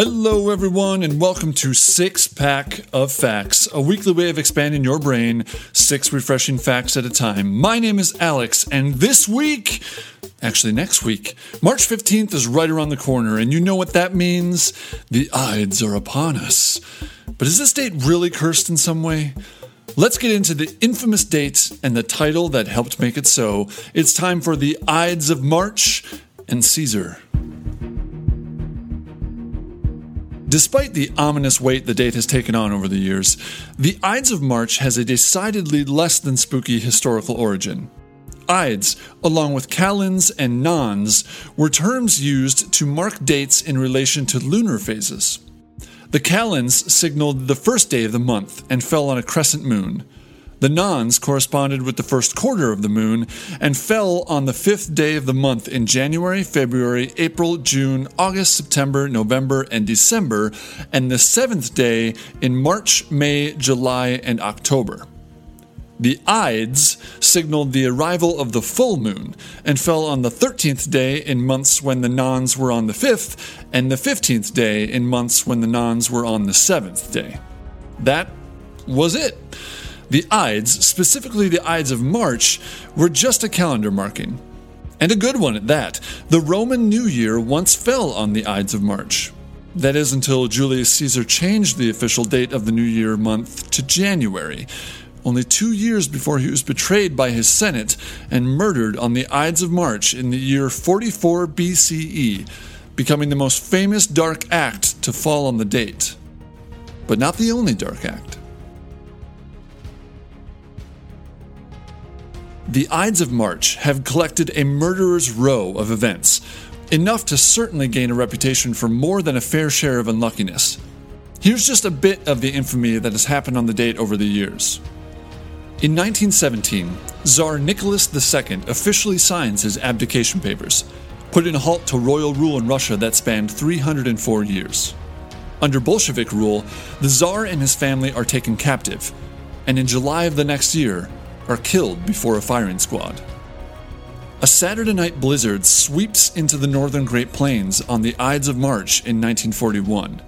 Hello, everyone, and welcome to Six Pack of Facts, a weekly way of expanding your brain, six refreshing facts at a time. My name is Alex, and this week, actually next week, March 15th is right around the corner, and you know what that means? The Ides are upon us. But is this date really cursed in some way? Let's get into the infamous date and the title that helped make it so. It's time for the Ides of March and Caesar. Despite the ominous weight the date has taken on over the years, the Ides of March has a decidedly less than spooky historical origin. Ides, along with kalends and nones, were terms used to mark dates in relation to lunar phases. The kalends signaled the first day of the month and fell on a crescent moon. The nones corresponded with the first quarter of the moon and fell on the fifth day of the month in January, February, April, June, August, September, November, and December, and the seventh day in March, May, July, and October. The Ides signaled the arrival of the full moon and fell on the 13th day in months when the nones were on the 5th, and the 15th day in months when the nones were on the 7th day. That was it. The Ides, specifically the Ides of March, were just a calendar marking. And a good one at that. The Roman New Year once fell on the Ides of March. That is until Julius Caesar changed the official date of the New Year month to January, only two years before he was betrayed by his Senate and murdered on the Ides of March in the year 44 BCE, becoming the most famous dark act to fall on the date. But not the only dark act. The Ides of March have collected a murderer's row of events, enough to certainly gain a reputation for more than a fair share of unluckiness. Here's just a bit of the infamy that has happened on the date over the years. In 1917, Tsar Nicholas II officially signs his abdication papers, putting a halt to royal rule in Russia that spanned 304 years. Under Bolshevik rule, the Tsar and his family are taken captive, and in July of the next year, are killed before a firing squad. A Saturday night blizzard sweeps into the northern Great Plains on the Ides of March in 1941.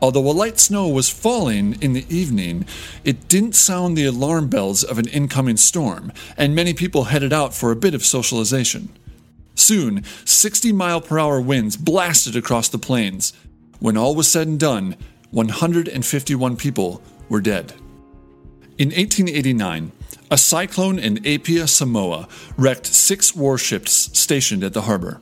Although a light snow was falling in the evening, it didn't sound the alarm bells of an incoming storm, and many people headed out for a bit of socialization. Soon, 60 mile per hour winds blasted across the plains. When all was said and done, 151 people were dead. In 1889, a cyclone in Apia, Samoa, wrecked six warships stationed at the harbor.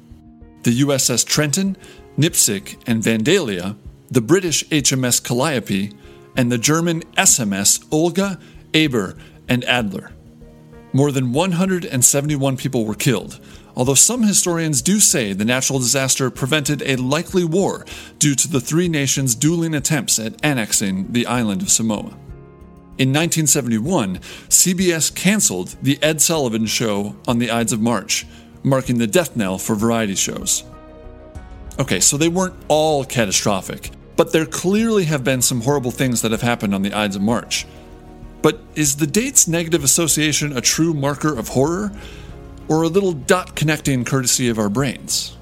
The USS Trenton, Nipsic, and Vandalia, the British HMS Calliope, and the German SMS Olga, Eber, and Adler. More than 171 people were killed, although some historians do say the natural disaster prevented a likely war due to the three nations' dueling attempts at annexing the island of Samoa. In 1971, CBS canceled The Ed Sullivan Show on the Ides of March, marking the death knell for variety shows. Okay, so they weren't all catastrophic, but there clearly have been some horrible things that have happened on the Ides of March. But is the date's negative association a true marker of horror, or a little dot connecting courtesy of our brains?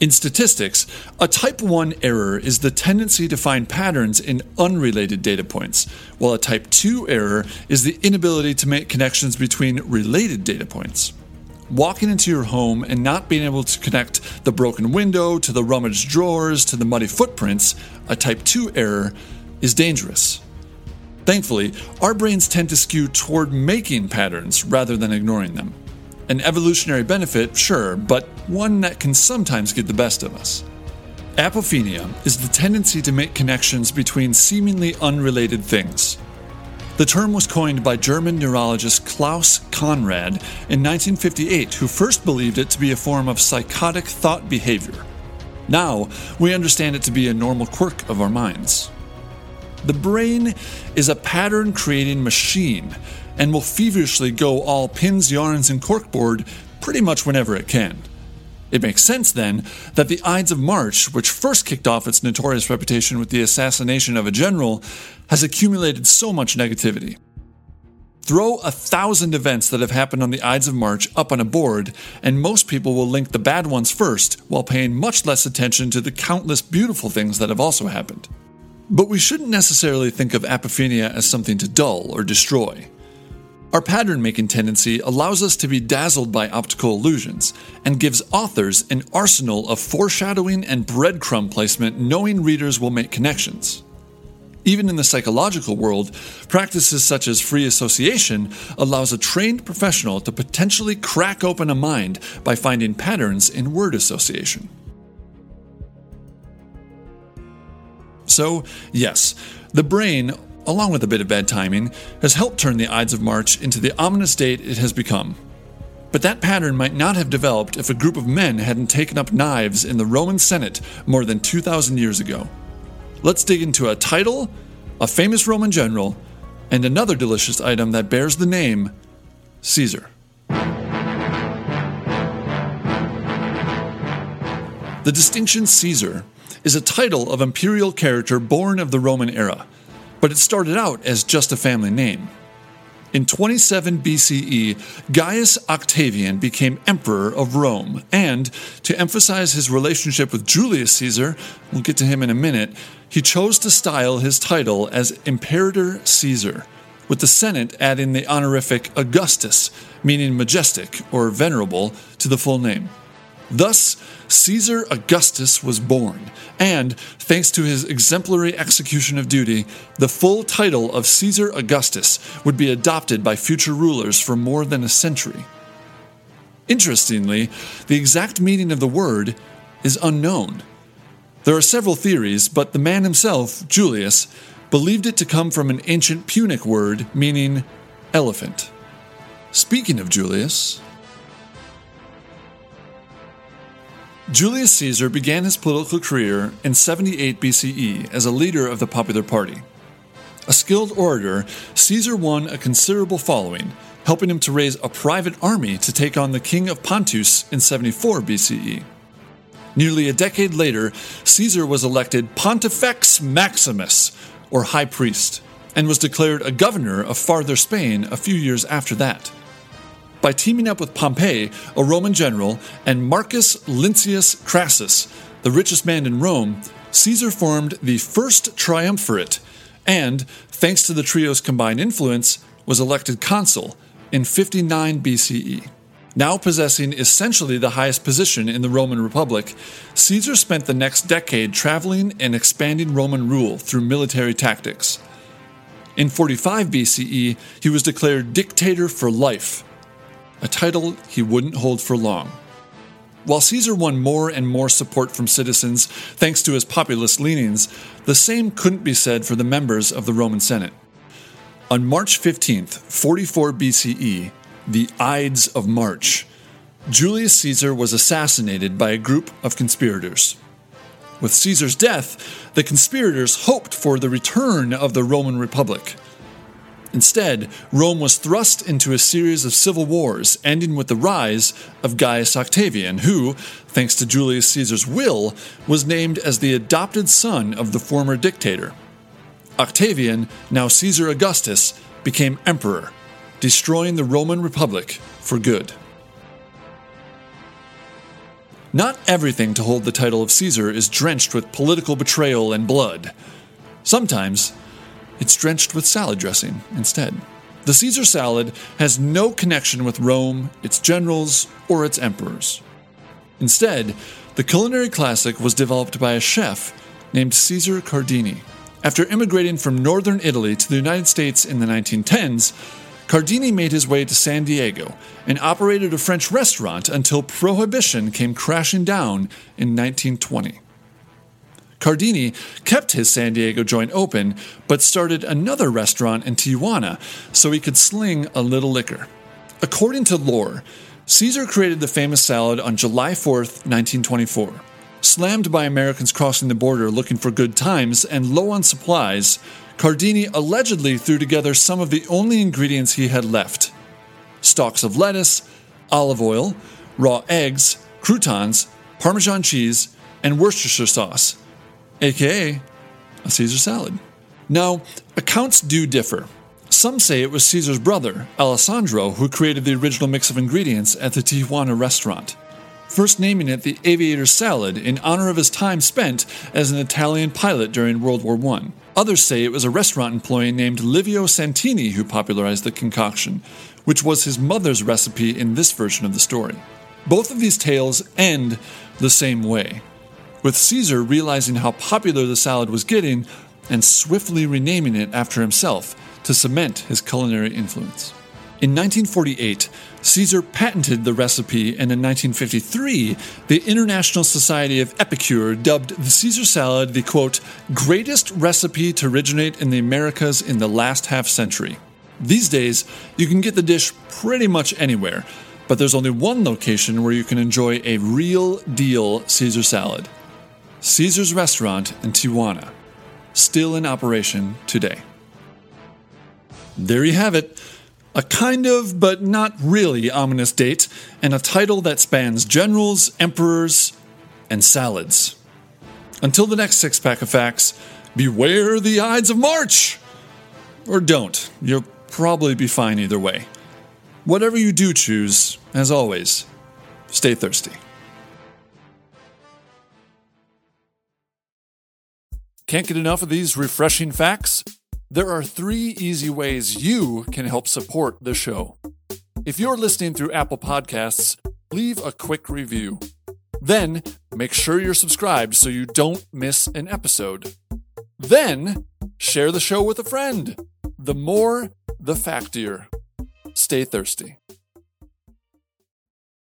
In statistics, a type 1 error is the tendency to find patterns in unrelated data points, while a type 2 error is the inability to make connections between related data points. Walking into your home and not being able to connect the broken window to the rummaged drawers to the muddy footprints, a type 2 error, is dangerous. Thankfully, our brains tend to skew toward making patterns rather than ignoring them. An evolutionary benefit, sure, but one that can sometimes get the best of us. Apophenia is the tendency to make connections between seemingly unrelated things. The term was coined by German neurologist Klaus Conrad in 1958, who first believed it to be a form of psychotic thought behavior. Now, we understand it to be a normal quirk of our minds. The brain is a pattern creating machine and will feverishly go all pins, yarns, and corkboard pretty much whenever it can. It makes sense, then, that the Ides of March, which first kicked off its notorious reputation with the assassination of a general, has accumulated so much negativity. Throw a thousand events that have happened on the Ides of March up on a board, and most people will link the bad ones first, while paying much less attention to the countless beautiful things that have also happened. But we shouldn't necessarily think of apophenia as something to dull or destroy. Our pattern making tendency allows us to be dazzled by optical illusions and gives authors an arsenal of foreshadowing and breadcrumb placement knowing readers will make connections. Even in the psychological world, practices such as free association allows a trained professional to potentially crack open a mind by finding patterns in word association. So, yes, the brain along with a bit of bad timing, has helped turn the Ides of March into the ominous date it has become. But that pattern might not have developed if a group of men hadn't taken up knives in the Roman Senate more than 2,000 years ago. Let's dig into a title, a famous Roman general, and another delicious item that bears the name Caesar. The distinction Caesar is a title of imperial character born of the Roman era but it started out as just a family name. In 27 BCE, Gaius Octavian became emperor of Rome, and to emphasize his relationship with Julius Caesar, we'll get to him in a minute, he chose to style his title as Imperator Caesar, with the Senate adding the honorific Augustus, meaning majestic or venerable, to the full name. Thus, Caesar Augustus was born, and, thanks to his exemplary execution of duty, the full title of Caesar Augustus would be adopted by future rulers for more than a century. Interestingly, the exact meaning of the word is unknown. There are several theories, but the man himself, Julius, believed it to come from an ancient Punic word meaning elephant. Speaking of Julius, Julius Caesar began his political career in 78 BCE as a leader of the Popular Party. A skilled orator, Caesar won a considerable following, helping him to raise a private army to take on the king of Pontus in 74 BCE. Nearly a decade later, Caesar was elected Pontifex Maximus, or High Priest, and was declared a governor of Farther Spain a few years after that by teaming up with Pompey, a Roman general, and Marcus Licinius Crassus, the richest man in Rome, Caesar formed the first triumvirate and, thanks to the trio's combined influence, was elected consul in 59 BCE. Now possessing essentially the highest position in the Roman Republic, Caesar spent the next decade traveling and expanding Roman rule through military tactics. In 45 BCE, he was declared dictator for life a title he wouldn't hold for long. While Caesar won more and more support from citizens thanks to his populist leanings, the same couldn't be said for the members of the Roman Senate. On March 15th, 44 BCE, the Ides of March, Julius Caesar was assassinated by a group of conspirators. With Caesar's death, the conspirators hoped for the return of the Roman Republic. Instead, Rome was thrust into a series of civil wars, ending with the rise of Gaius Octavian, who, thanks to Julius Caesar's will, was named as the adopted son of the former dictator. Octavian, now Caesar Augustus, became emperor, destroying the Roman Republic for good. Not everything to hold the title of Caesar is drenched with political betrayal and blood. Sometimes it's drenched with salad dressing instead. The Caesar salad has no connection with Rome, its generals, or its emperors. Instead, the culinary classic was developed by a chef named Caesar Cardini. After immigrating from northern Italy to the United States in the 1910s, Cardini made his way to San Diego and operated a French restaurant until Prohibition came crashing down in 1920. Cardini kept his San Diego joint open, but started another restaurant in Tijuana so he could sling a little liquor. According to lore, Caesar created the famous salad on July 4, 1924. Slammed by Americans crossing the border looking for good times and low on supplies, Cardini allegedly threw together some of the only ingredients he had left stalks of lettuce, olive oil, raw eggs, croutons, Parmesan cheese, and Worcestershire sauce aka a Caesar salad. Now, accounts do differ. Some say it was Caesar's brother, Alessandro, who created the original mix of ingredients at the Tijuana restaurant, first naming it the aviator's salad in honor of his time spent as an Italian pilot during World War I. Others say it was a restaurant employee named Livio Santini who popularized the concoction, which was his mother's recipe in this version of the story. Both of these tales end the same way, with Caesar realizing how popular the salad was getting and swiftly renaming it after himself to cement his culinary influence. In 1948, Caesar patented the recipe, and in 1953, the International Society of Epicure dubbed the Caesar salad the quote, greatest recipe to originate in the Americas in the last half century. These days, you can get the dish pretty much anywhere, but there's only one location where you can enjoy a real deal Caesar salad Caesar's Restaurant in Tijuana, still in operation today. There you have it. A kind of, but not really ominous date, and a title that spans generals, emperors, and salads. Until the next six pack of facts, beware the Ides of March! Or don't. You'll probably be fine either way. Whatever you do choose, as always, stay thirsty. Can't get enough of these refreshing facts? There are three easy ways you can help support the show. If you're listening through Apple Podcasts, leave a quick review. Then make sure you're subscribed so you don't miss an episode. Then share the show with a friend. The more, the factier. Stay thirsty.